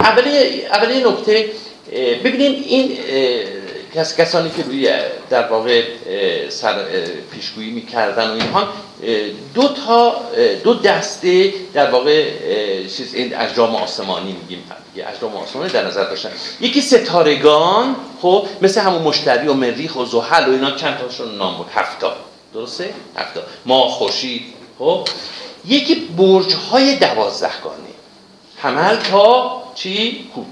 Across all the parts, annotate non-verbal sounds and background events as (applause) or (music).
اولی اولی نکته ببینید این کس کسانی که روی در واقع سر پیشگویی می‌کردن و اینها دو تا دو دسته در واقع چیز این اجرام آسمانی میگیم. اجرام آسمانی در نظر داشتن. یکی ستارگان خب مثل همون مشتری و مریخ و زحل و اینا چند تاشون نام بود؟ هفتا. درسته؟ هفتا. ما خورشید خب. یکی برج های دوازدهگانه. حمل تا چی؟ هوت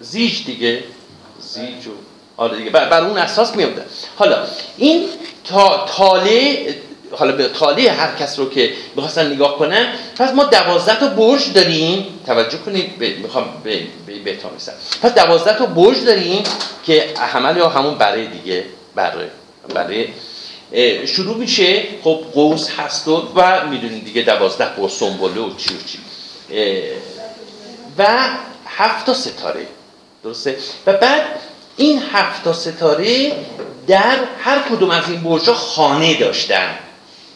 زیج دیگه. زیج و آره دیگه. بر, اون اساس میاد حالا این تا تاله حالا به تاله هر کس رو که می‌خواستن نگاه کنن پس ما دوازده تا برج داریم. توجه کنید می‌خوام به به پس دوازده تا برج داریم که حمل یا همون بره دیگه بره بره شروع میشه. خب قوس هست و, می‌دونید دیگه دوازده با سنبله و چی و چی. و هفت تا ستاره. درسته؟ و بعد این هفت ستاره در هر کدوم از این برج خانه داشتن.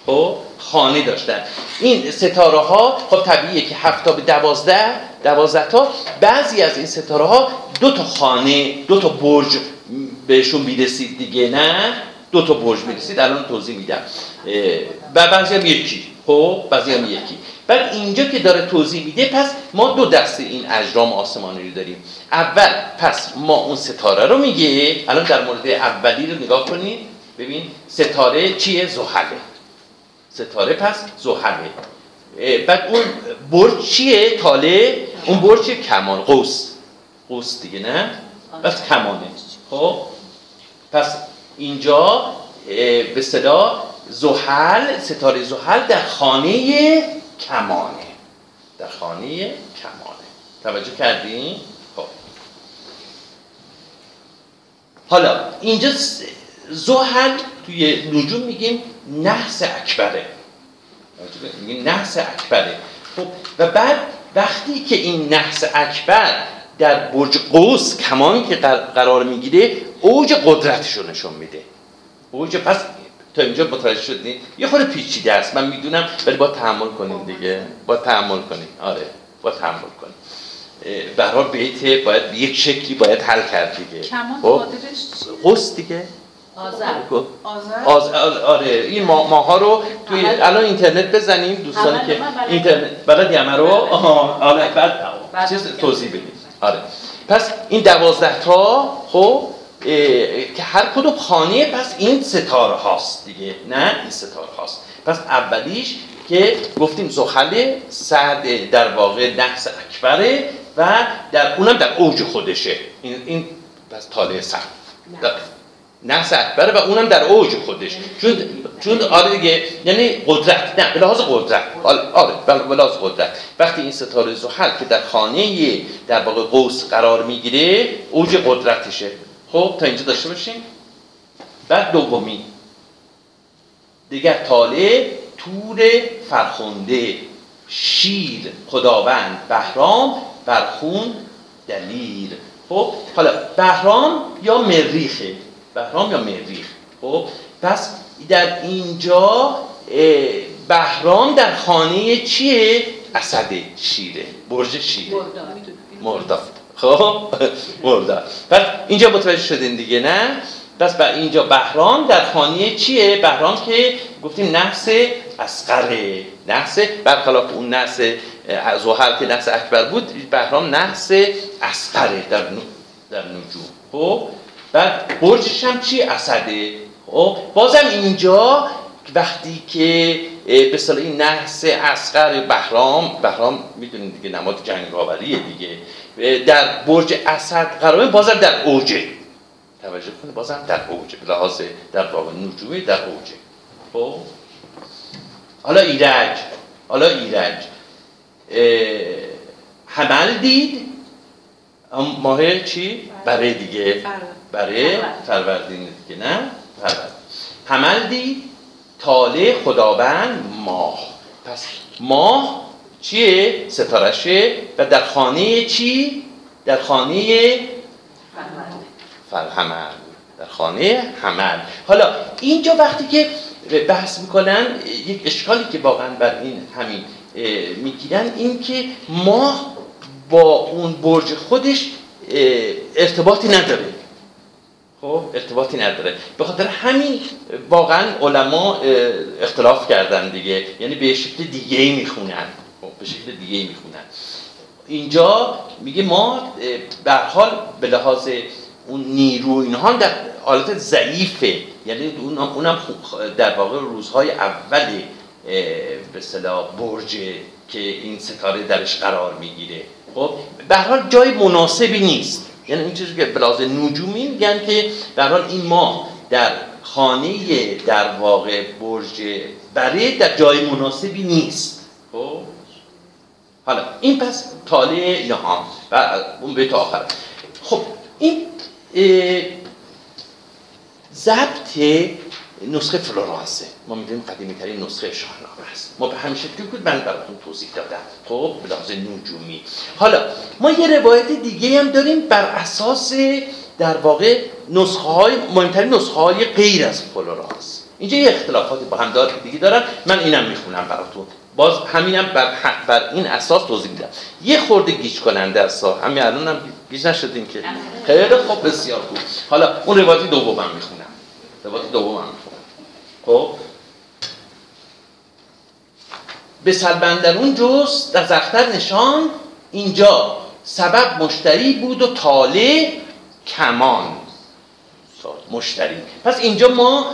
خب؟ خانه داشتن. این ستاره ها خب طبیعیه که هفت به دوازده دوازده تا. بعضی از این ستاره ها دو تا خانه دو تا برج بهشون می‌رسید دیگه نه؟ دو تا برج می‌رسید الان توضیح میدم. و بعضی هم یکی. خب بعضی هم یکی. بعد اینجا که داره توضیح میده پس ما دو دسته این اجرام آسمانی رو داریم. اول پس ما اون ستاره رو میگه. الان در مورد اولی رو نگاه کنید. ببین ستاره چیه؟ زحله. ستاره پس زحله. بعد اون برج چیه؟ تاله اون برج کمان قوس. قوس دیگه نه؟ پس کمانه. خب پس اینجا به صدا زحل ستاره زحل در خانه کمانه. در خانه کمانه. توجه کردین؟ خب. حالا اینجا زحل توی نجوم میگیم نحس اکبره. میگیم نحس اکبره. خب و بعد وقتی که این نحس اکبر در برج قوس کمان که قرار می‌گیره اوج قدرتش رو نشون میده. اوج پس تا اینجا متوجه شدین یه خورده پیچیده است. من می‌دونم ولی با تحمل کنیم دیگه. با تحمل کنیم. آره با تحمل کنیم. به هر بیت باید یک شکلی باید حل کرد دیگه. کمان خب؟ دیگه. آذر. آره. این ماها رو توی الان اینترنت بزنیم دوستانی که اینترنت بلد یمه رو؟ آره بعد چیز توضیح بدیم. آره. پس این دوازده تا خب؟ که هر کدوم خانه پس این ستاره هاست دیگه نه این ستاره هاست. پس اولیش که گفتیم زخله سعد در واقع نقص اکبره و در اونم در اوج خودشه. این, این پس تاله سعد. نقص اکبره و اونم در اوج خودش. چون چون آره دیگه یعنی قدرت. نه به لحاظ قدرت. آره به لحاظ قدرت. وقتی این ستاره زحل که در خانه در واقع قوس قرار می‌گیره اوج قدرتشه. خب تا اینجا داشته باشیم بعد دومی. دیگر تاله تور فرخنده شیر خداوند بهرام برخون دلیر. خب حالا بهرام یا مریخه؟ بهرام یا مریخ؟ خب پس در اینجا بهرام در خانه چیه؟ اسد شیره برج شیره. مرداد. خب؟ مرداد پس اینجا متوجه شدین دیگه نه؟ پس بر اینجا بهرام در خانه چیه؟ بهرام که گفتیم نفس اسقره نفس برخلاف اون نفس زحل که نفس اکبر بود بهرام نفس اسقره در در نجوم. خب؟ بعد برجش هم چی؟ اسده. خب؟ بازم اینجا وقتی که به صلاح این نحس اسقر بهرام بهرام می‌دونید دیگه نماد جنگاوریه دیگه. در برج اسد قراره بازم در اوجه توجه کنید بازم در اوجه به لحاظ در واقع نجومی در اوجه خب؟ حالا ایرج. حالا ایرج. حمل دید. ماه چی؟ برای دیگه. برای فروردین. دیگه نه؟ فروردین. حمل دید. تاله خداوند ماه. پس ماه چیه؟ ستارشه. و در خانه چی؟ در خانه فرحمل در خانه حمل حالا اینجا وقتی که بحث می‌کنن یک اشکالی که واقعا بر این همین می‌گیرن این که ماه با اون برج خودش ارتباطی نداره. خب ارتباطی نداره. به خاطر همین واقعا علما اختلاف کردن دیگه. یعنی به شکل دیگه ای می‌خونن. به شکل دیگه می‌خونن. اینجا میگه ما به حال به لحاظ اون نیرو اینها در حالت ضعیفه. یعنی اونم در واقع روزهای اول به صلاح برج که این ستاره درش قرار می‌گیره. خب به حال جای مناسبی نیست. یعنی این چیزی که بلاز نجومی میگن که به حال این ما در خانه در واقع برج بره در جای مناسبی نیست. خب؟ حالا این پس تاله نهام و اون به آخر. خب این ضبط نسخه فلورانسه. ما می‌دونیم قدیمی ترین نسخه شاهنامه است. ما به همین شکلی بود من براتون توضیح دادم. خب به نجومی. حالا ما یه روایت دیگه هم داریم بر اساس در واقع نسخه های مهمترین نسخه های غیر از فلورانس. اینجا یه اختلافاتی با هم دیگه دارن. من اینم می‌خونم براتون. باز همینم بر, بر این اساس توضیح میدم. یه خورده گیج کننده است همین الان هم گیج نشدیم که. خیلی خوب بسیار خوب. حالا اون روایت دومم می‌خونم. روایت دومم می‌خونم. خب؟ به سلبندرون جز در زختر نشان اینجا سبب مشتری بود و تاله کمان. مشتری. پس اینجا ما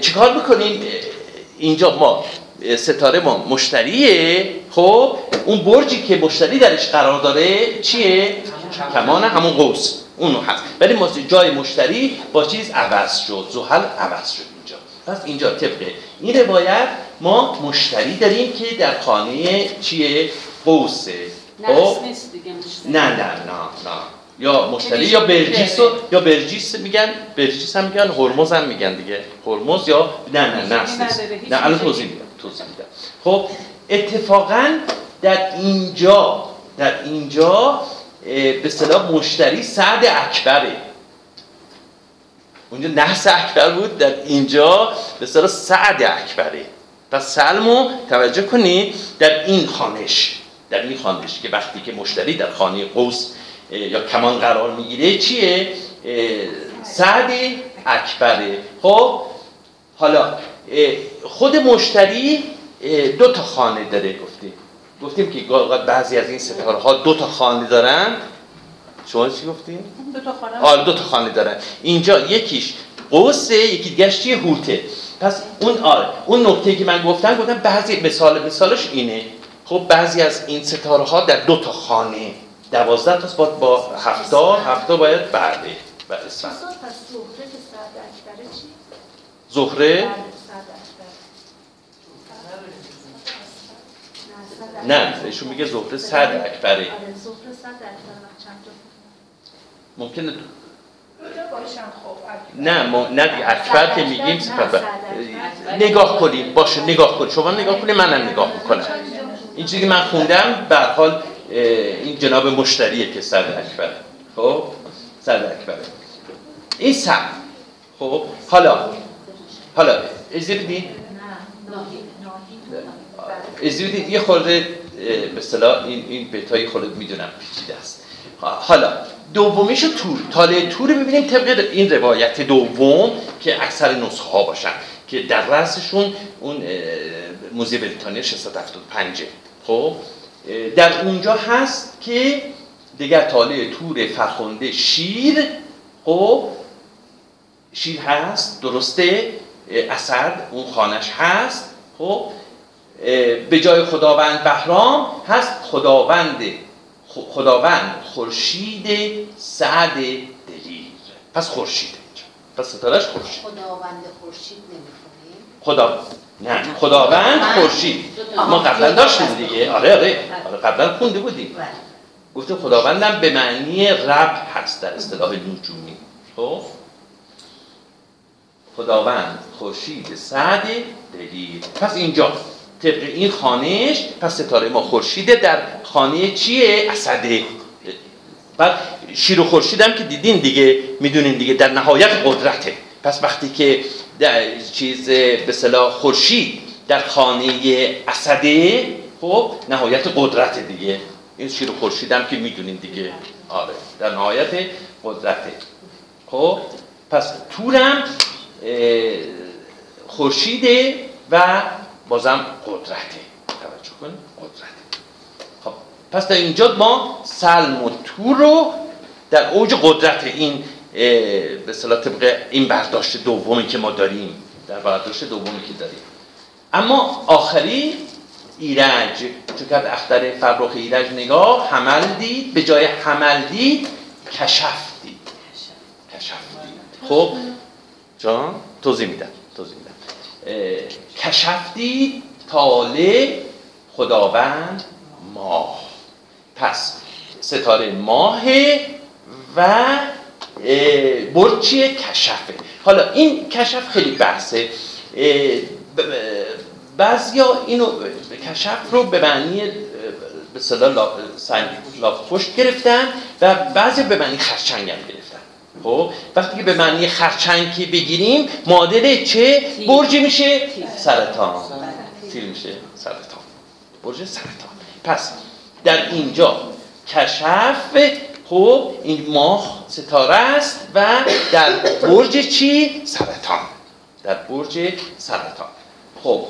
چیکار می‌کنیم؟ اینجا ما ستاره ما مشتریه. خب اون برجی که مشتری درش قرار داره چیه؟ کمان همون قوس. اونو هست. ولی جای مشتری با چیز عوض شد. زحل عوض شد اینجا. پس اینجا طبق این روایت ما مشتری داریم که در خانه چیه؟ قوسه. خب؟ نه نه نه نه. یا مشتری یا برجیس یا برجیس میگن. برجیس هم میگن هرمز هم میگن دیگه. هرمز یا نه نه نه نه الان توضیح توضیح میدم. خب اتفاقا در اینجا در اینجا به اصطلاح مشتری سعد اکبره. اونجا نحس اکبر بود در اینجا به اصطلاح سعد اکبره. پس سلمو توجه کنید در این خانش در این خانش که وقتی که مشتری در خانه قوس یا کمان قرار می‌گیره چیه؟ سعد اکبره. خب حالا خود مشتری دو تا خانه داره گفتیم. گفتیم که بعضی از این ستاره ها دو تا خانه دارن. شما چی گفتیم؟ دو تا خانه. آره دو تا خانه دارن. اینجا یکیش قوسه یکی دیگهش چیه؟ هوته پس اون آره اون نکته که من گفتم گفتم بعضی مثال مثالش اینه. خب بعضی از این ستاره ها در دو تا خانه. دوازده تا با با هفتا. هفتا باید بعده و اسفند زهره نه ایشون میگه زهره صد اکبره. ممکنه نه ما نه دیگه اکبر که میگیم نگاه کنیم باشه نگاه کنیم شما نگاه کنیم منم نگاه می‌کنم. این چیزی که من خوندم به حال این جناب مشتریه که صد اکبره. خب؟ صد اکبره. این سم. خب؟ حالا. حالا. اجازه بدید بدید یه خورده به اصطلاح این این بتای خورده می‌دونم پیچیده است. حالا دومیش تور تاله تور ببینیم طبق این روایت دوم که اکثر نسخه ها باشن که در رأسشون اون موزه بریتانیا 675 خب در اونجا هست که دیگر تاله تور فرخنده شیر خب شیر هست درسته اسد اون خانش هست خب به جای خداوند بهرام هست خداوند خداوند خورشید سعد دلیر. پس خورشید پس ستارش خورشید. خداوند خورشید نمی‌خونیم خدا نه خداوند خورشید. ما قبلا داشتیم دیگه. آره آره, آره قبلا خونده بودیم. بله. گفته خداوندم به معنی رب هست در اصطلاح نجومی. خب؟ خداوند خورشید سعد دلیر. پس اینجا. طبق این خانش پس ستاره ما خورشیده در خانه چیه؟ اسده بعد شیر و خورشیدم که دیدین دیگه می‌دونین دیگه در نهایت قدرته. پس وقتی که در چیز به صلاح خورشید در خانه اسده خب نهایت قدرت دیگه. این شیر خورشیدم که می‌دونین دیگه. آره در نهایت قدرته. خب پس تورم خورشیده و بازم قدرته. توجه کن قدرته. خب پس در اینجا ما سلم و تور رو در اوج قدرت این به صلاح طبق این برداشت دومی که ما داریم در برداشت دومی که داریم. اما آخری ایرج چون که اختر فرخ ایرج نگاه حمل دید به جای حمل دید کشف دید. کشف. دید. خب جان توضیح میدم توضیح میدم. کشف دید تاله خداوند ماه. پس ستاره ماه و برچی کشفه. حالا این کشف خیلی بحثه. بعضیا اینو کشف رو به معنی به صلاح لاف پشت گرفتن و بعضی به معنی خرچنگ هم گرفتن. خب وقتی که به معنی خرچنگ بگیریم معادل چه؟ برج میشه؟ سرطان. تیر میشه؟ سرطان. برج سرطان. پس در اینجا کشف خب این ماه ستاره است و در برج چی؟ سرطان. در برج سرطان. خب.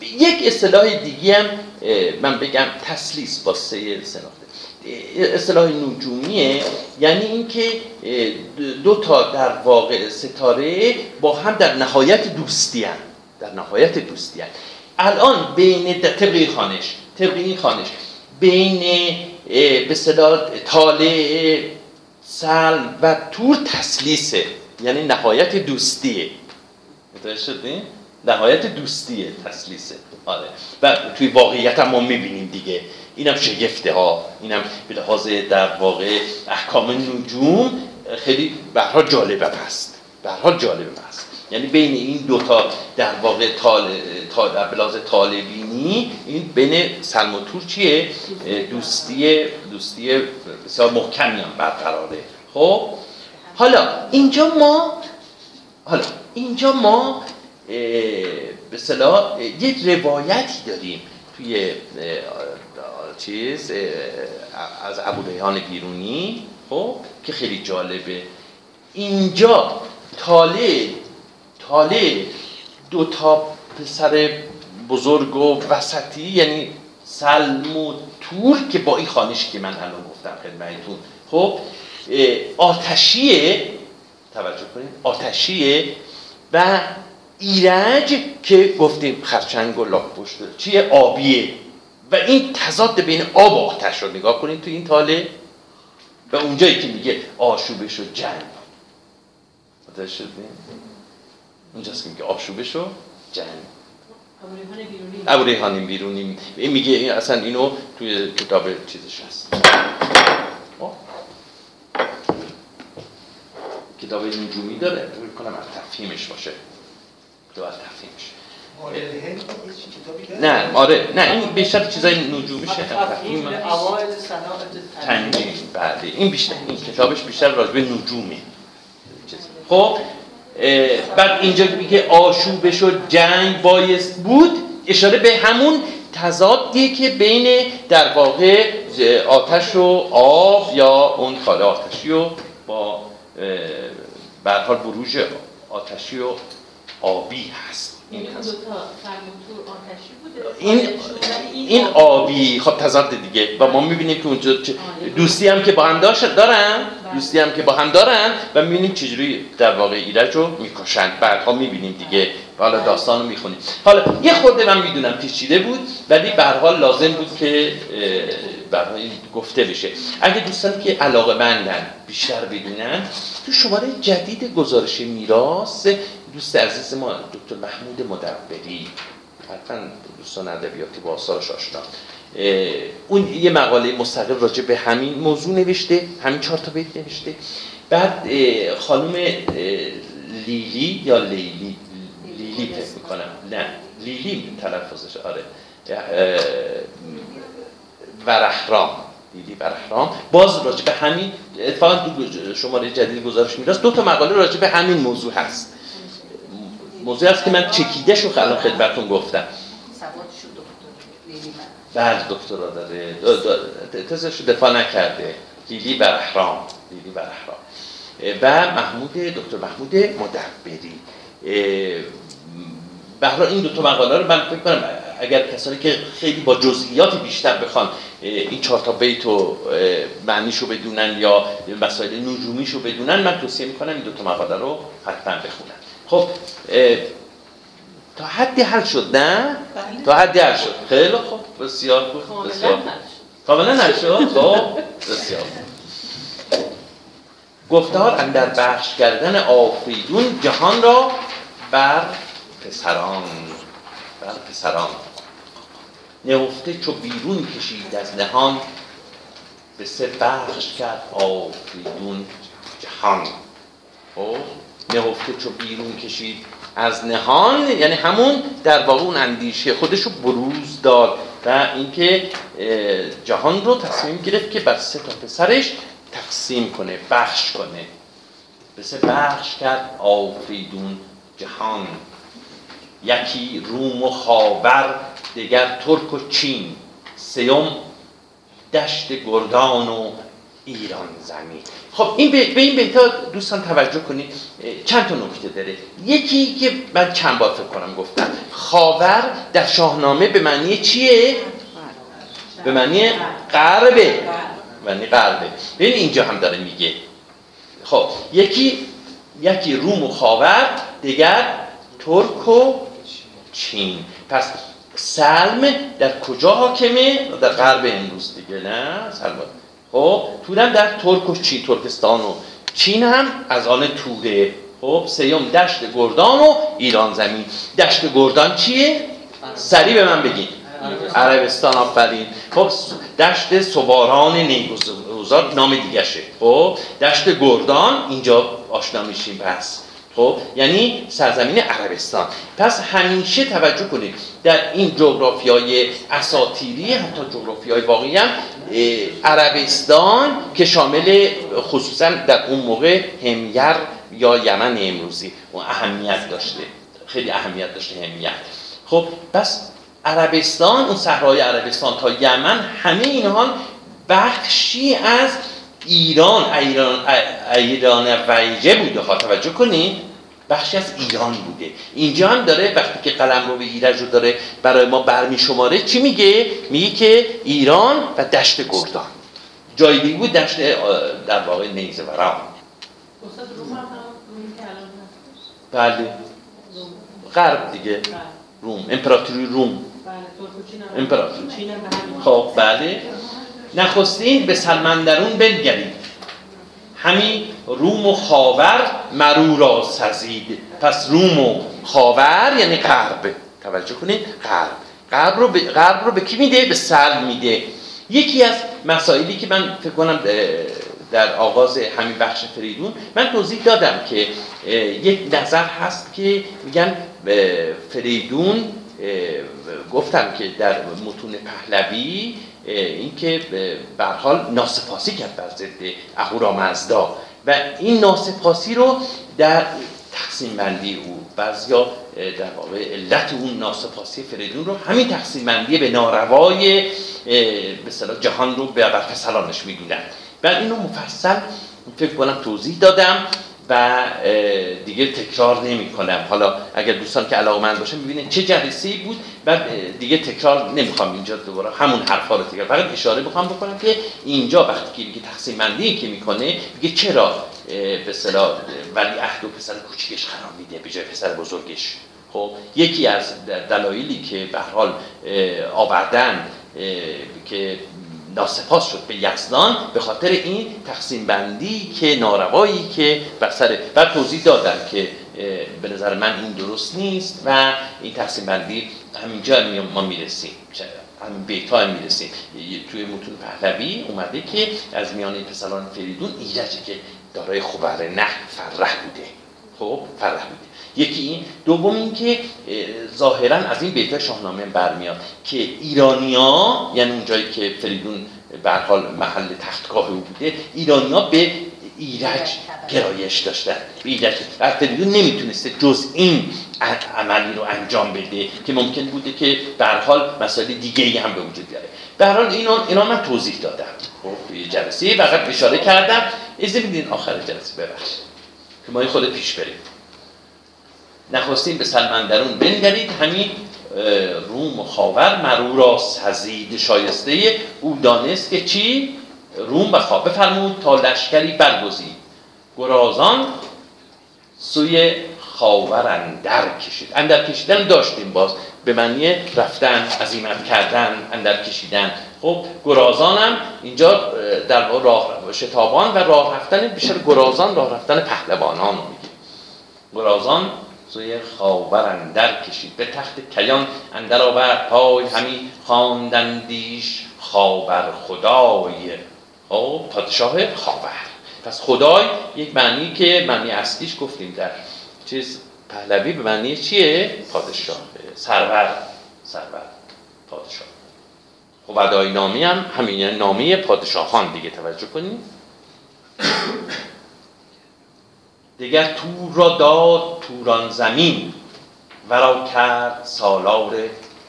یک اصطلاح دیگه هم من بگم تسلیس با سه اصطلاح نجومیه یعنی اینکه دو تا در واقع ستاره با هم در نهایت دوستی هم. در نهایت دوستی هم. الان بین طبق خانش طبق خانش بین به صلاح طالع سل و تور تسلیسه یعنی نهایت دوستیه متوجه شدین؟ نهایت دوستیه تسلیسه آره و توی واقعیت هم ما می‌بینیم دیگه اینم شگفته ها اینم به لحاظ در واقع احکام نجوم خیلی برها جالبه هست برها جالبه هست. یعنی بین این دوتا در واقع تال تا بلاز طالبینی این بین سلم و تور چیه؟ دوستی دوستی بسیار محکمی هم برقراره. خب؟ حالا اینجا ما حالا اینجا ما به صلاح یک روایتی داریم توی چیز از ابو ریحان بیرونی خب که خیلی جالبه. اینجا تاله تاله دو تا پسر بزرگ و وسطی یعنی سلم و تور که با این خانش که من الان گفتم خدمتتون. خب آتشیه توجه کنید آتشیه و ایرج که گفتیم خرچنگ و لاپشت چیه؟ آبیه. و این تضاد بین آب و آتش رو نگاه کنید تو این تاله و اونجایی که میگه آشوبش و جنگ. متوجه شدیم اونجاست که میگه آشوبش و جنگ. ابو ریحان بیرونی. این میگه اصلا اینو توی کتاب چیزش هست. خب؟ کتاب نجومی داره. کنم از تفهیمش باشه. کتاب از تفهیمش. نه آره نه این بیشتر چیزای نجومیشه تفهیم اوایل صناعت تنجیم بله. این بیشتر این کتابش بیشتر راجع به نجومه. خب بعد اینجا میگه آشوبش و جنگ بایست بود اشاره به همون تضادیه که بین در واقع آتش و آب یا اون خاله آتشی و با برحال بروژ آتشی و آبی هست. این این این آبی خب تضاد دیگه. و ما می‌بینیم که اونجا دوستی هم که با هم دارن. بله. دوستی هم که با هم دارن. و می‌بینیم چجوری در واقع ایرج رو می‌کشند بعدها می‌بینیم دیگه. حالا داستان رو می‌خونیم. حالا یه خورده من می‌دونم پیچیده بود ولی به حال لازم بود که برای گفته بشه. اگه دوستان که علاقه مندن بیشتر بدونن تو شماره جدید گزارش میراث دوست عزیز ما دکتر محمود مدبری. حتما دوستان ادبیاتی با آثارش آشنا. اون یه مقاله مستقل راجع به همین موضوع نوشته همین چهار تا بیت نوشته. بعد خانم لیلی یا لیلی؟ لیلی فکر می‌کنم. نه لیلی تلفظش آره. ورحرام. لیلی ورحرام. باز راجع به همین اتفاقا شماره جدید گزارش میراث دو تا مقاله راجع به همین موضوع هست. موضوع است که من چکیده شو الان خدمتتون گفتم. سوادشو دکتر دکترا داره تزش دفاع نکرده. لیلی بر احرام. لیلی بر احرام. و محمود دکتر محمود مدبری. به این دو تا مقاله رو من فکر کنم اگر کسانی که خیلی با جزئیات بیشتر بخوان این چهار تا بیت رو معنیشو بدونن یا مسائل نجومیشو بدونن من توصیه می‌کنم این دو تا مقاله رو حتما بخونن. خب تا حدی حل شد نه؟ بله. تا حدی حل شد. خیلی خوب. بسیار خوب. بسیار کاملا حل شد؟ خب. بسیار گفتار اندر بخش کردن آفریدون جهان را بر پسران. بر پسران. نهفته چو بیرون کشید از نهان به سه بخش کرد آفریدون جهان. خب. نهفته چو بیرون کشید. از نهان یعنی همون در واقع اون اندیشه خودش رو بروز داد و اینکه جهان رو تصمیم گرفت که بر سه تا پسرش تقسیم کنه بخش کنه. به سه بخش کرد آفریدون جهان. یکی روم و خاور دیگر ترک و چین. سیوم دشت گردان و ایران زمین. خب این به, این بیتا دوستان توجه کنید چند تا نکته داره. یکی که من چند بار فکر کنم گفتم خاور در شاهنامه به معنی چیه؟ به معنی غربه. معنی غربه. ببین اینجا هم داره میگه. خب یکی یکی روم و خاور دیگر ترک و چین. پس سلم در کجا حاکمه؟ در غرب امروز دیگه نه؟ سلم خب تورم در ترک و چین ترکستان و چین هم از آن توره خب سیوم دشت گردان و ایران زمین. دشت گردان چیه؟ سریع به من بگین. عربستان آفرین. خب دشت سواران نیگوزار نام دیگه شه خب دشت گردان اینجا آشنا میشیم پس. خب یعنی سرزمین عربستان. پس همیشه توجه کنید در این جغرافیای اساتیری حتی جغرافیای واقعی هم عربستان که شامل خصوصا در اون موقع همیر یا یمن امروزی اون اهمیت داشته. خیلی اهمیت داشته همیت خب پس عربستان اون صحرای عربستان تا یمن همه اینها بخشی از ایران ایران ایران ویجه بوده. ها توجه کنید. بخشی از ایران بوده. اینجا هم داره وقتی که قلم رو به ایرج رو داره برای ما برمی شماره چی میگه؟ میگه که ایران و دشت گردان. جایی بود دشت در واقع نیزه ورام بله. غرب دیگه. بله. روم. امپراتوری روم. بله امپراتوری. خب بله. نخستین به سلمندرون بنگرید. همین روم و خاور مرو را سزید. پس روم و خاور یعنی غرب. توجه کنید غرب. غرب رو به, غرب رو به کی میده؟ به سر میده. یکی از مسائلی که من فکر کنم در آغاز همین بخش فریدون من توضیح دادم که یک نظر هست که میگن فریدون گفتم که در متون پهلوی اینکه به حال ناسپاسی کرد بر ضد اهورامزدا و این ناسپاسی رو در تقسیم بندی او بعضیا در واقع علت اون ناسپاسی فریدون رو همین تقسیم بندی به ناروای به جهان رو به برفسلانش می‌دونن. و اینو مفصل فکر کنم توضیح دادم. و دیگه تکرار نمی کنم حالا اگر دوستان که علاقه من باشه می‌بینید چه جلسه بود و دیگه تکرار نمی‌خوام اینجا دوباره همون حرفا رو تکرار. فقط اشاره بخوام بکنم که اینجا وقتی که میگه تقسیم بندی که می‌کنه میگه چرا به اصطلاح ولی عهد و پسر کوچیکش قرار میده به جای پسر بزرگش. خب یکی از دلایلی که به حال آوردن که ناسپاس شد به یزدان به خاطر این تقسیم بندی که ناروایی که بر سر و توضیح دادم که به نظر من این درست نیست و این تقسیم بندی همینجا ما می‌رسیم. همین بیتا هم می‌رسیم. توی متون پهلوی اومده که از میان پسران فریدون ایرجه که دارای خبر نه فرح بوده. خب فرح بوده. یکی این. دوم اینکه ظاهرا از این بیت شاهنامه برمیاد که ایرانیا یعنی اون جایی که فریدون به حال محل تختگاه او بوده ایرانیا به ایرج گرایش داشتن به ایرج فریدون نمی‌تونسته جز این عملی رو انجام بده که ممکن بوده که به حال مسائل دیگه ای هم به وجود بیاره. به حال اینا اینا من توضیح دادم. خب جلسه فقط اشاره کردم. از میدین آخر جلسه ببخشید. که ما خود پیش بریم. نخواستیم به سلمندرون بنگرید همین روم و خاور مرو را سزید شایسته او دانست که چی؟ روم و خواب بفرمود تا لشکری برگزید. گرازان سوی خاور اندر کشید. اندر کشیدن داشتیم باز. به معنی رفتن عظیمت کردن اندر کشیدن. خب گرازان اینجا در راه شتابان و راه رفتن بیشتر گرازان راه رفتن پهلوانان میگه. گرازان سوی خاور اندر کشید. به تخت کیان اندر آورد پای همی خواندندیش خاور خدای. خب پادشاه خاور. پس خدای یک معنی که معنی اصلیش گفتیم در چیز پهلوی به معنی چیه؟ پادشاه. سرور. سرور. پادشاه. خب نامی هم همین یعنی نامی پادشاهان دیگه توجه کنیم. دیگر تور را داد توران زمین ورا کرد سالار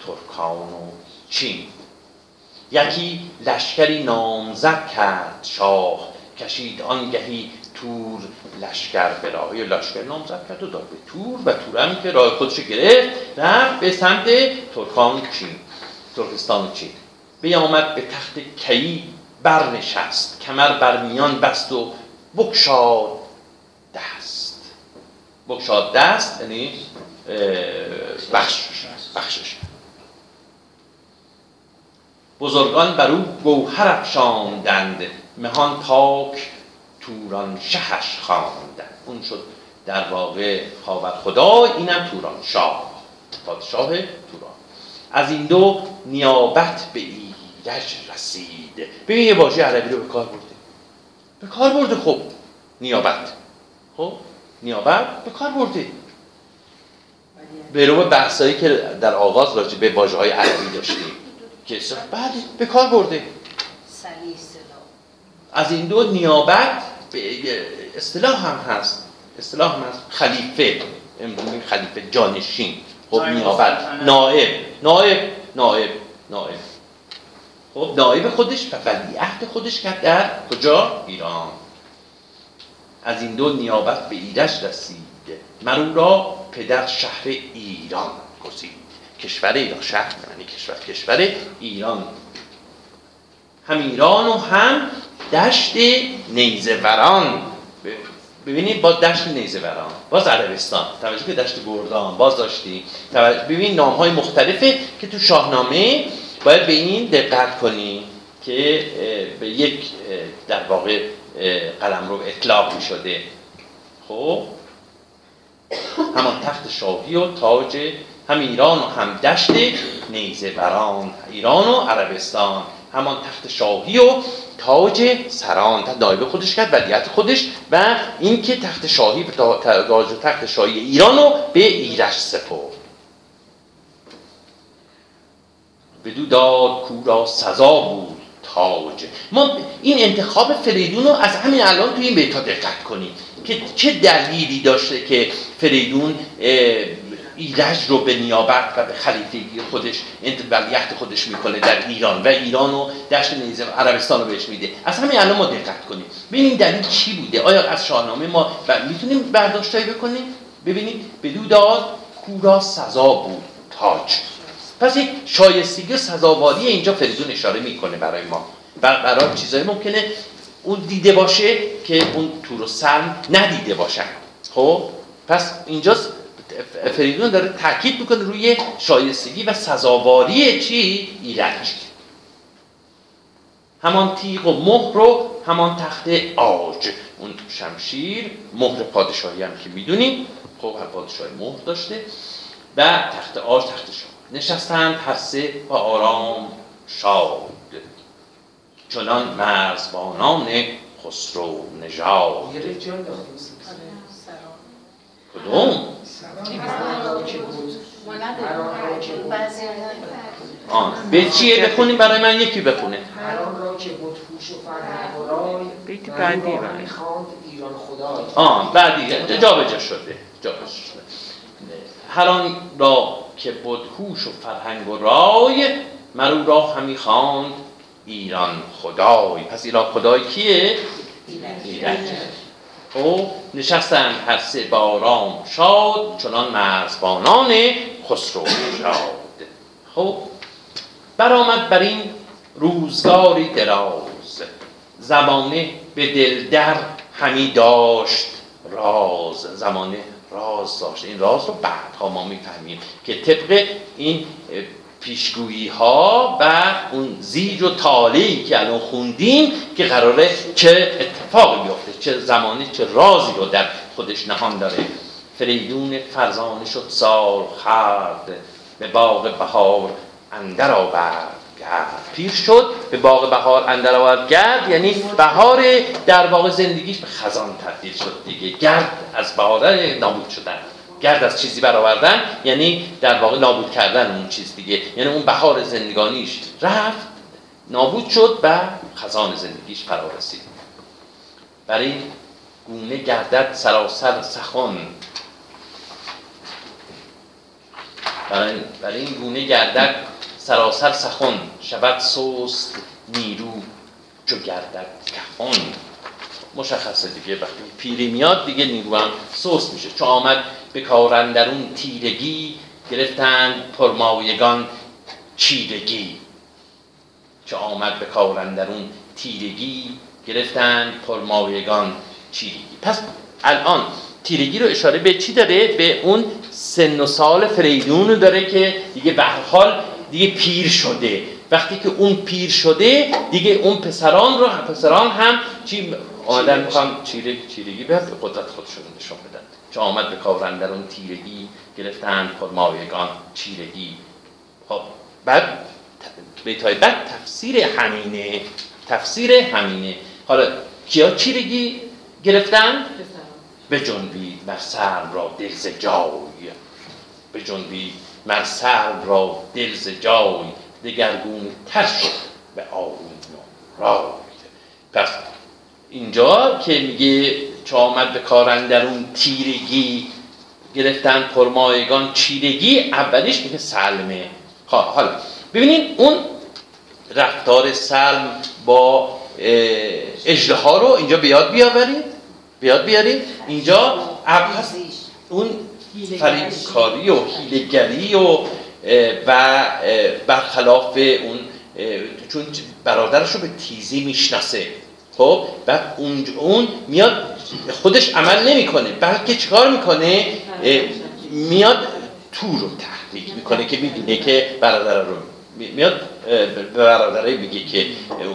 ترکان و چین. یکی لشکری نامزد کرد شاه کشید آنگهی تور لشکر به راه. لشکر نامزد کرد و داد به تور و تور هم که راه خودش گرفت رفت به سمت ترکان چین ترکستان چین. بیامد به تخت کی برنشست کمر بر میان بست و بکشاد بکشاد دست یعنی بخشش بخشش بزرگان بر او گوهر افشاندند مهان پاک توران شهش خواندند اون شد در واقع خاور خدا اینم توران شاه پادشاه توران از این دو نیابت به ایرج رسید ببین یه واژه عربی رو به کار برده به کار برده خب نیابت خب نیابت به کار برده. به بحثایی که در آغاز راجع به واژه های عربی داشتیم. که بعد به کار برده. از این دو نیابت اصطلاح هم هست. اصطلاح هم هست. خلیفه. خلیفه جانشین. خب نیابت. نائب. نائب. نائب. نائب. خب نائب خودش و ولیعهد خودش کرد در کجا؟ ایران. از این دو نیابت به ایرش رسید. مرو را پدر شهر ایران گزید کشور ایران شهر؟ یعنی کشور کشور ایران. هم ایران و هم دشت نیزوران. ببینید با دشت نیزوران باز عربستان توجه که دشت گردان باز داشتی. ببین نام های مختلفه که تو شاهنامه باید به این دقت کنی که به یک در واقع قلم رو اطلاق می شده خب؟ همان تخت شاهی و تاج هم ایران و هم دشت نیزه بران ایران و عربستان. همان تخت شاهی و تاج سران. نایب خودش کرد ولیت خودش و اینکه تخت شاهی تاج و تخت شاهی ایران رو به ایرش سپرد. بدو داد کورا سزا بود. تاج ما این انتخاب فریدون رو از همین الان توی این بیتا دقت کنیم که چه دلیلی داشته که فریدون ایرج رو به نیابت و به خلیفگی خودش ولیت خودش می‌کنه در ایران و ایران و دشت نیزه عربستان رو بهش میده. از همین الان ما دقت کنیم. ببینیم دلیل چی بوده؟ آیا از شاهنامه ما می‌تونیم برداشتایی بکنیم؟ ببینید بدو داد کورا سزا بود تاج. پس یک شایستگی و سزاواری اینجا فریدون اشاره می‌کنه برای ما. برای چیزایی ممکنه اون دیده باشه که اون تور و سلم ندیده باشن. خب؟ پس اینجاست فریدون داره تاکید می‌کنه روی شایستگی و سزاواری چی؟ ایرج. همان تیغ و مهر رو همان تخت آج. اون شمشیر مهر پادشاهی هم که می‌دونیم. خب هر پادشاهی مهر داشته و تخت آج تخت نشستند هر سه و آرام شاد. چنان مرزبانان خسرو نژاد. کدوم؟ آن به چیه؟ بخونیم برای من یکی بخونه. هر را که بود فوش و فرهنگ بیت بعدی آه بعدی. جا به جا شده. جا شده. هر آن را که بود هوش و فرهنگ و رای مرو را همی خواند. ایران خدای. پس ایران خدای کیه؟ ایران خب نشستن هر سه بارام شاد چنان مرزبانان خسرو شاد. خب برآمد بر این روزگاری دراز. زمانه به دل در همی داشت راز. زمانه راز داشت. این راز رو بعدها ما می‌فهمیم که طبق این پیشگویی ها و اون زیج و تالی که الان خوندیم که قراره چه اتفاقی بیفته چه زمانی چه رازی رو در خودش نهان داره. فریدون فرزانه شد سال خرد به باغ بهار اندر آورد. گرد پیر شد به باغ بهار اندر آورد گرد یعنی بهار در واقع زندگیش به خزان تبدیل شد دیگه. گرد از بهار نابود شدن. گرد از چیزی برآوردن یعنی در واقع نابود کردن اون چیز دیگه. یعنی اون بهار زندگانیش رفت نابود شد و خزان زندگیش فرا رسید. برای گونه گردد سراسر سخن. برای, برای این گونه گردد سراسر سخن شود سوست نیرو چو گردد کفان مشخصه دیگه وقتی پیری میاد دیگه نیرو هم سوست میشه. چون آمد به کارندرون تیرگی گرفتند پرمایگان چیرگی. چه آمد به کارندرون تیرگی گرفتند پرمایگان چیرگی. پس الان تیرگی رو اشاره به چی داره؟ به اون سن و سال فریدون داره که دیگه به حال دیگه پیر شده. وقتی که اون پیر شده دیگه اون پسران رو پسران هم چی آمدن می‌خوام چیرگی چیرگی به قدرت خودشون نشون بدن. چه آمد به کارندرون تیرگی گرفتند پرمایگان چیرگی. خب بعد بیتای بعد تفسیر همینه. تفسیر همینه. حالا کیا چیرگی گرفتن؟ به جنبی مر سر را دلز جای. به جنبی مر سر را دلز جای دگرگون تر شد به آروم رای. پس اینجا که میگه چه آمد به کارندرون تیرگی گرفتن پرمایگان چیرگی اولیش میگه سلمه خب، حالا ببینید اون رفتار سلم با اجده رو اینجا بیاد بیاورید. بیاد بیارید. اینجا اون فریبکاری و حیلگری و و برخلاف اون چون برادرش رو به تیزی می‌شناسه. خب؟ بعد اون اون میاد خودش عمل نمی‌کنه. بلکه چیکار می‌کنه؟ میاد تو رو تحریک می‌کنه که می‌بینه که برادر رو میاد به برادره میگه که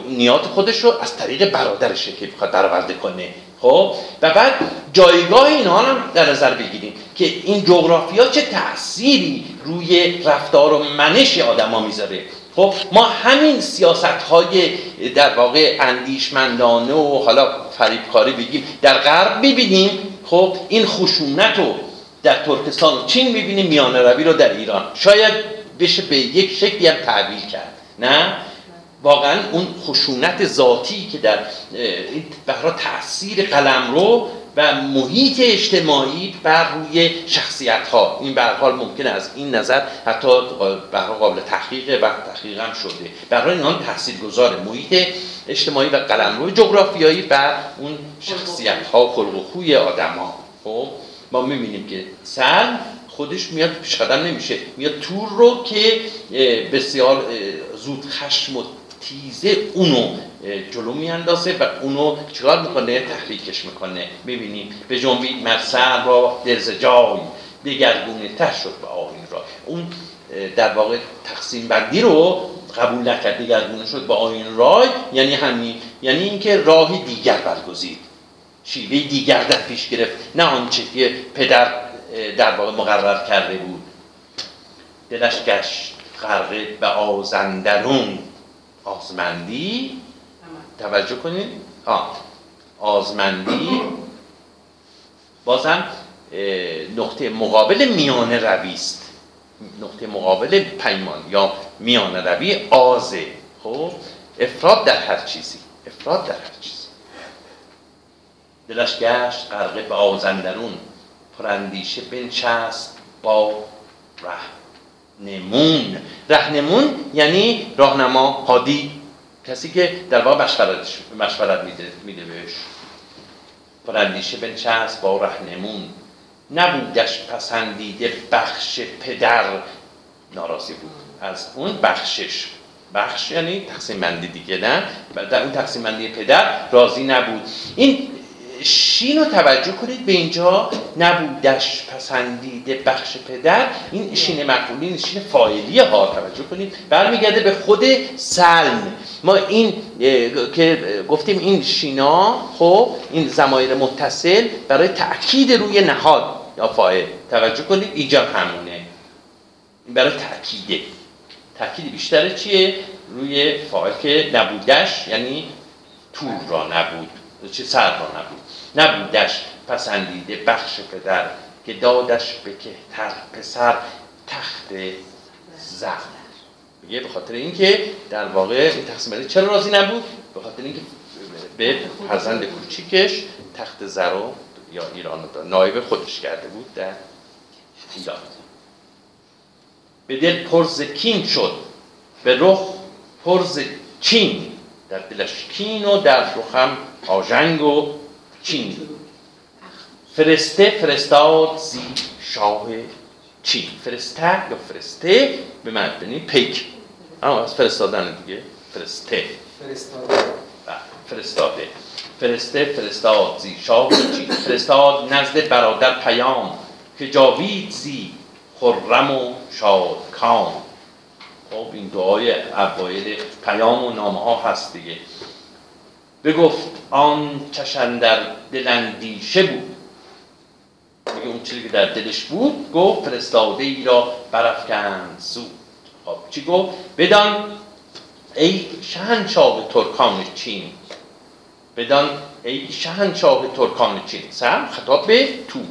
نیات خودش رو از طریق برادرشه که می‌خواد برآورده کنه. خب و بعد جایگاه اینها هم در نظر بگیریم که این جغرافیا چه تأثیری روی رفتار و منش آدما می‌ذاره. خب ما همین سیاست های در واقع اندیشمندانه و حالا فریبکاری بگیم در غرب می‌بینیم خب این خشونت رو در ترکستان و چین می‌بینیم میانه روی رو در ایران. شاید بشه به یک شکلی هم تعبیل کرد نه؟ واقعا اون خشونت ذاتی که در برای تاثیر قلم رو و محیط اجتماعی بر روی شخصیت ها این به حال ممکنه از این نظر حتی برای قابل تحقیق و تحقیق هم شده. برای اینان گذاره محیط اجتماعی و قلمرو جغرافیایی بر اون شخصیت ها خلق و خوی آدم ها خب ما می‌بینیم که سر خودش میاد پیش قدم نمیشه میاد تور رو که بسیار زود خشم و تیزه اونو جلو میاندازه و اونو چیکار می‌کنه؟ تحریکش می‌کنه. ببینیم به جنبی مرسل را درز جای دگرگونه تر شد به آین را. اون در واقع تقسیم بندی رو قبول نکرد دگرگونه شد به آین رای یعنی همین یعنی اینکه راهی دیگر برگزید. شیوه دیگر در پیش گرفت نه آنچه که پدر در واقع مقرر کرده بود. دلش گشت غرقه به آزندرون. آزمندی. توجه کنید. آه. آزمندی. بازم نقطه مقابل میانه روی است. نقطه مقابل پیمان یا میانه روی آزه. خب؟ افراد در هر چیزی. افراد در هر چیزی. دلش گشت غرقه به آزندرون. پراندیشه بنشست با رهنمون. رهنمون یعنی راهنما هادی. کسی که در واقع مشورت میده میده بهش. پراندیشه بنشست با رهنمون. نبودش پسندیده بخش پدر. ناراضی بود. از اون بخشش. بخش یعنی تقسیم بندی دیگه نه؟ در اون تقسیم بندی پدر راضی نبود. این شین رو توجه کنید به اینجا نبودش پسندیده بخش پدر. این شین مفعولی این شین فاعلی ها توجه کنید. برمیگرده به خود سلم. ما این که گفتیم این شینا خب این زمایر متصل برای تاکید روی نهاد یا فاعل. توجه کنید اینجا همونه. برای تاکیده تاکید بیشتر چیه؟ روی فاعل که نبودش یعنی تور را نبود چه سر را نبود. نبودش پسندیده بخش پدر که دادش به کهتر پسر تخت زر میگه به خاطر اینکه در واقع این تقسیم چرا راضی نبود؟ به خاطر اینکه به فرزند کوچیکش تخت زر یا ایران نایب خودش کرده بود در ایران. به دل پرز کین شد. به رخ پرز چین. در دلش کین و در رخم آژنگ و چین فرسته فرستاد زی شاه چین فرسته یا فرسته؟ به معنی پیک. اما از فرستادن دیگه. فرسته. فرستاده. بله، فرسته فرستاد زی شاه چین فرستاد نزد برادر پیام که جاوید زی خرم و شادکام. خب این دعای اوایل پیام و نامه ها هست دیگه. بگفت آن چشن در دلندیشه بود. میگه اون چیزی که در دلش بود گفت فرستاده ای را برافکند زود خب چی گفت؟ بدان ای شهنشاه ترکان چین. بدان ای شهنشاه ترکان چین. سم خطاب به تور.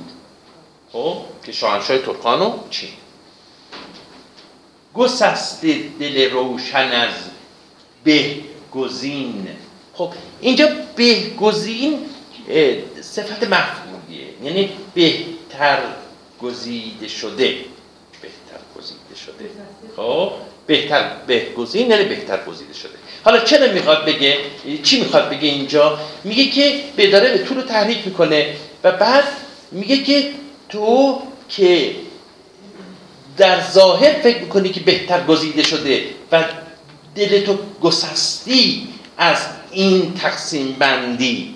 خب که شاهنشاه ترکان و چین. گسسته دل روشن از به گزین خب اینجا بهگزین صفت مفعولیه یعنی بهتر گزیده شده. بهتر گزیده شده. خب بهتر بهگزین یعنی بهتر گزیده شده. حالا چرا می‌خواد بگه؟ چی می‌خواد بگه اینجا؟ میگه که به داره به تو رو تحریک می‌کنه و بعد میگه که تو که در ظاهر فکر می‌کنی که بهتر گزیده شده و دل تو گسستی از این تقسیم بندی.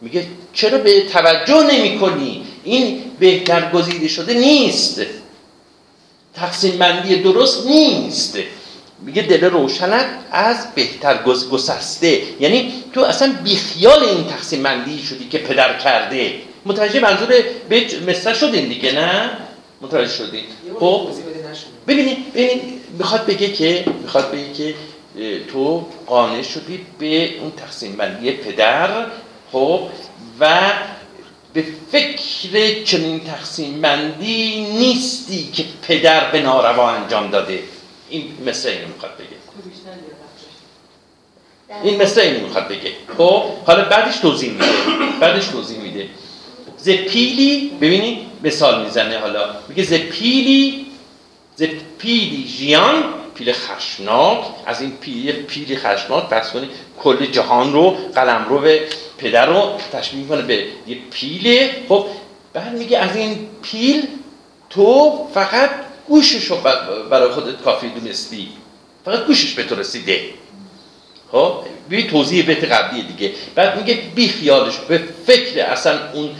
میگه چرا به توجه نمی کنی این بهتر گزیده شده نیست. تقسیم بندی درست نیست. میگه دل روشنت از بهتر گسسته. یعنی تو اصلا بیخیال این تقسیم بندی شدی که پدر کرده. متوجه منظور به مثل شدین دیگه نه؟ متوجه شدین. خب؟ ببینید ببینید می‌خواد بگه که می‌خواد بگه که تو قانع شدی به اون تقسیم بندی پدر خب و به فکر چنین تقسیم بندی نیستی که پدر به ناروا انجام داده. این مثل اینو می‌خواد بگه. این مثل اینو می‌خواد بگه. خب حالا بعدش توضیح میده. بعدش توضیح میده. ز پیلی ببینید مثال می‌زنه حالا. میگه ز پیلی ز پیلی جیان پیل خشناک از این پیل پیل خشناک بس کنید کل جهان رو قلم رو به پدر رو تشبیه کنه به یه پیله خب بعد میگه از این پیل تو فقط گوشش رو برای خودت کافی دونستی. فقط گوشش به تو رسیده. خب بی توضیح بیت قبلی دیگه. بعد میگه بی خیالش به فکر اصلا اون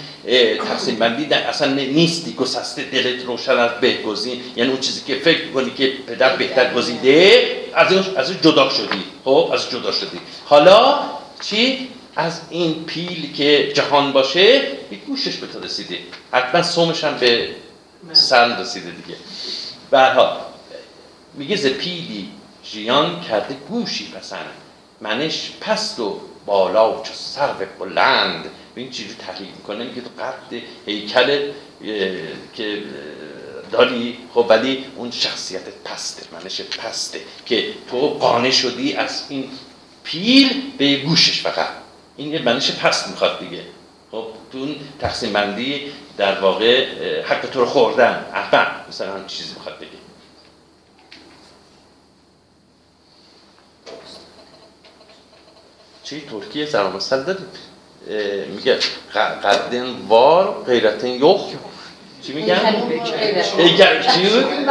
تقسیم بندی اصلا نیستی. گسسته دلت روشن از بهگزین یعنی اون چیزی که فکر کنی که پدر بهتر گزیده از اون از جدا شدی. خب از جدا شدی. حالا چی؟ از این پیل که جهان باشه به گوشش به تو رسیده. حتما سومش هم به سن رسیده دیگه. برها میگه ز پیلی جیان کرده گوشی پسند. منش پست و بالا و چو سرو بلند. این چیزی تحلیل می‌کنه میگه تو قد هیکل که داری خب ولی اون شخصیت پسته منش پسته که تو قانع شدی از این پیل به گوشش فقط. این یه منش پست می‌خواد دیگه. خب تو تقسیم بندی در واقع حق تو رو خوردن احمق مثلا هم چیزی می‌خواد بگه. چی؟ ترکیه سلام داریم میگه قدن وار غیرتن یخ. چی میگن؟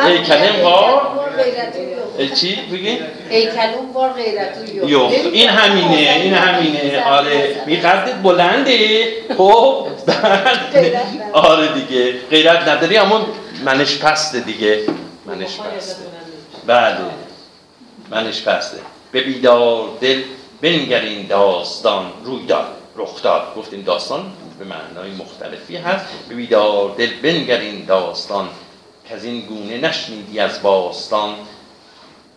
ایکلم وار. چی بگین؟ ایکلون وار غیرتون یو این همینه این همینه. آره. می قدت بلنده. خب آره دیگه. غیرت نداری اما منش پسته دیگه. منش پسته. بله. منش پسته. به بیدار دل بنگرین داستان روی دار. رخ داد. گفتیم داستان به معنای مختلفی هست. به بیدار دل بنگرین داستان که از این گونه نشنیدی از باستان.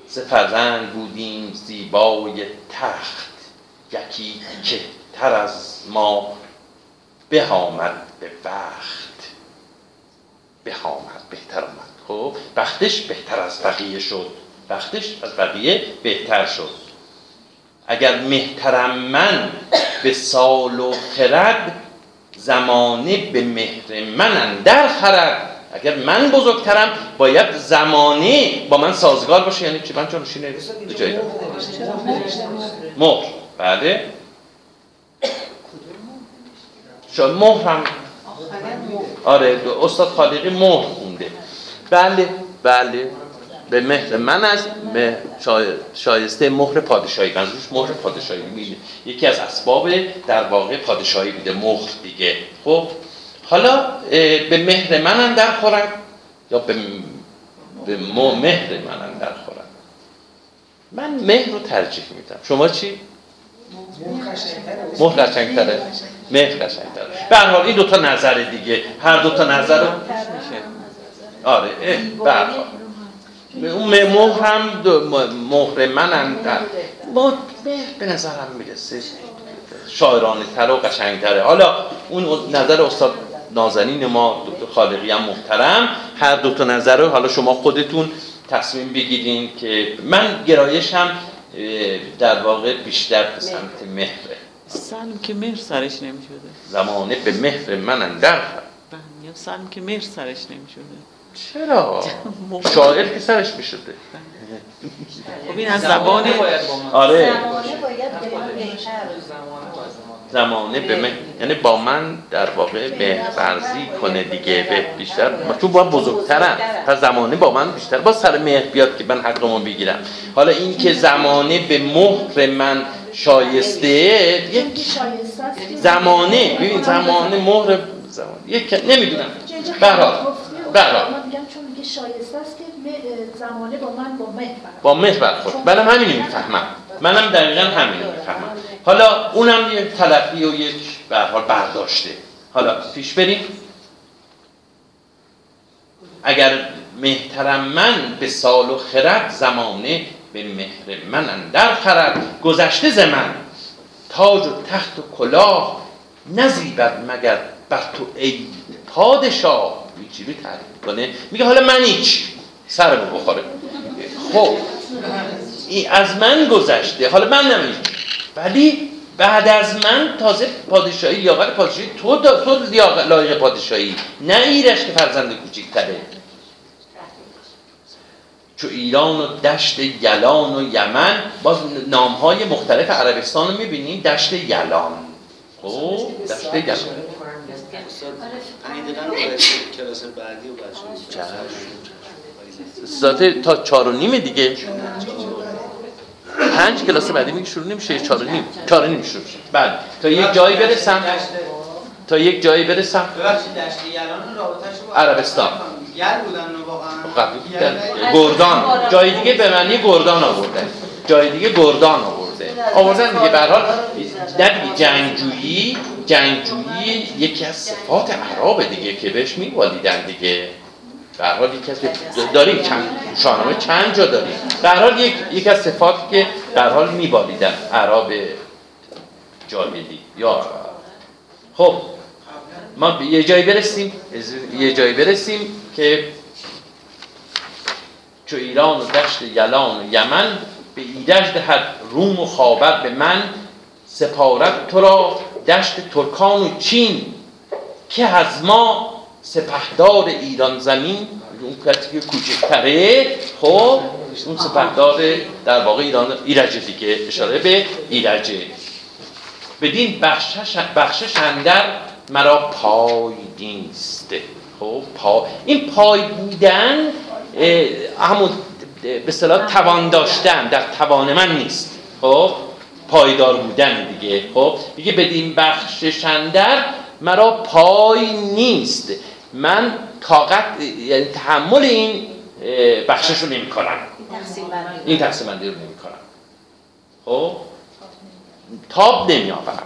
ز فرزند بودیم زیبای تخت یکی که تر از ما. به آمد به وقت به آمد بهتر آمد. خب وقتش بهتر از بقیه شد. وقتش از بقیه بهتر شد. اگر مهترم من به سال و خرد زمانه به مهر من اندر خرد. اگر من بزرگترم باید زمانی با من سازگار باشه. یعنی چی؟ من چون شینه جایی مهر؟ بله. شاید مهر. هم آره استاد خالقی مهر خونده. بله بله. به مهر من از به شایسته مهر پادشاهی. منظورش مهر پادشاهی میده یکی از اسباب در واقع پادشاهی بوده مهر دیگه. خب حالا به مهر من در خورد یا به, به مهر من در خورد من مهر رو ترجیح میدم. شما چی؟ مهر قشنگتره. مهر قشنگتره. به هر حال این دوتا نظر دیگه. هر دوتا نظر رو آره به هر حال. اون مهر هم مهر من در به نظرم می‌رسه. شاعرانه تر و قشنگتره. حالا اون نظر استاد نازنین ما دکتر خالقی هم محترم. هر دو تا نظر رو حالا شما خودتون تصمیم بگیرین که من گرایشم در واقع بیشتر به سمت مهره. سلم که مهر سرش نمی‌شده. زمانه به مهر من اندر یا سلم که مهر سرش نمی‌شده. چرا؟ شاعر که سرش می‌شده. خب این از زبان آره. زمانه باید به به من یعنی با من در واقع مهرورزی کنه دیگه به بیشتر چون با بزرگترم. پس زمانه با من بیشتر. با سر مهر بیاد که من حقمو بگیرم حالا این که زمانه به مهر من شایسته یک زمانه. ببین زمانه مهر زمانه. یک نمی‌دونم. به به هر حال چون میگه شایسته است که زمانه با من با مهر با برخورد منم همینو می‌فهمم. منم دقیقا همینو می‌فهمم. حالا اونم یک تلقی و یک به حال برداشته. حالا پیش بریم. اگر مهترم من به سال و خرد زمانه به مهر من اندر خرد گذشته ز من تاج و تخت و کلاه نزیبد مگر بر تو ای پادشاه. چی تعریف کنه میگه حالا من هیچ. سرمو بخوره. خب این از من گذشته. حالا من نمی‌دونم ولی بعد از من تازه پادشاهی لیاقت پادشاهی تو دا تو لایق پادشاهی. نه ایرش که فرزند کوچیک‌تره. چو ایران و دشت یلان و یمن باز نامهای مختلف عربستان رو می‌بینیم دشت یلان. خب دشت یلان. کلاس بعدی و تا چهار و نیمه دیگه. پنج کلاس بعدی میگه شروع نمیشه چهار و نیم. چهار و نیم شروع میشه. بعد تا یک جایی برسم تا یک جایی برسم. عربستان. گردان. جای دیگه به معنی گردان آورده. جای دیگه گردان آورده. آوردن دیگه. به حال نه جنگجویی جنگجویی یکی از صفات اعراب دیگه که بهش میوالیدن دیگه. به حال یکی از داریم چند شاهنامه چند جا داریم. به حال یک یک از صفاتی که به حال میوالیدن اعراب جاهلی. یا خب ما یه جایی برسیم. یه جایی برسیم که چو ایران و دشت یلان و یمن به ایدش دهد روم و به من سپارت تو را. دشت ترکان و چین که از ما سپهدار ایران زمین اون کسی که کوچکتره خب اون سپهدار در واقع ایران ایرجه دیگه اشاره به ایرجه بدین بخشش, بخشش اندر مرا پای نیست. خب پا این پای بودن همون به اصطلاح توان داشتن در توان من نیست. خب پایدار بودن دیگه. خب میگه بدین بخشش اندر مرا پای نیست. من طاقت یعنی تحمل این بخشش رو نمی کنم این تقسیم بندی رو نمی کنم خب؟ تاب نمی آورم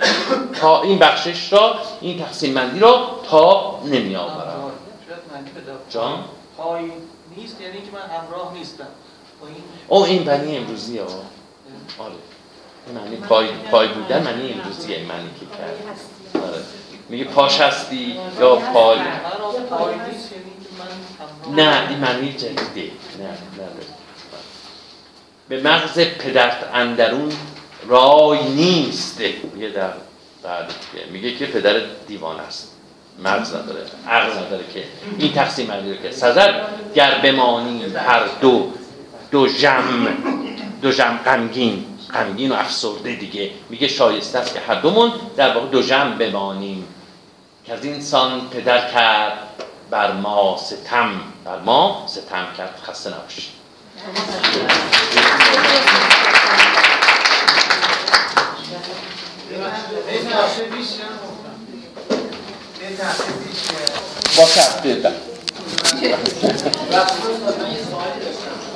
تا این بخشش را این تقسیم بندی را تاب نمی آورم. جان؟ پای نیست یعنی که من همراه نیستم. با این او این بنی امروزی ها آره. معنی پای, پای بودن معنی امروزیه این معنی که کرد. آره. میگه پاش هستی یا پای. نه این معنی جدیده. نه نه به مغز پدرت اندرون رای نیست. میگه در بعد میگه که پدر دیوان است. مغز نداره. عقل نداره که. این تقسیم رو که. سزد گر بمانی هر دو دو جم دو جم غمگین. غمگین و افسرده دیگه. میگه شایسته است که هر دومون در واقع دو جم بمانیم. که از این سان پدر کرد بر ما ستم بر ما ستم کرد. خسته نباشید. با (laughs)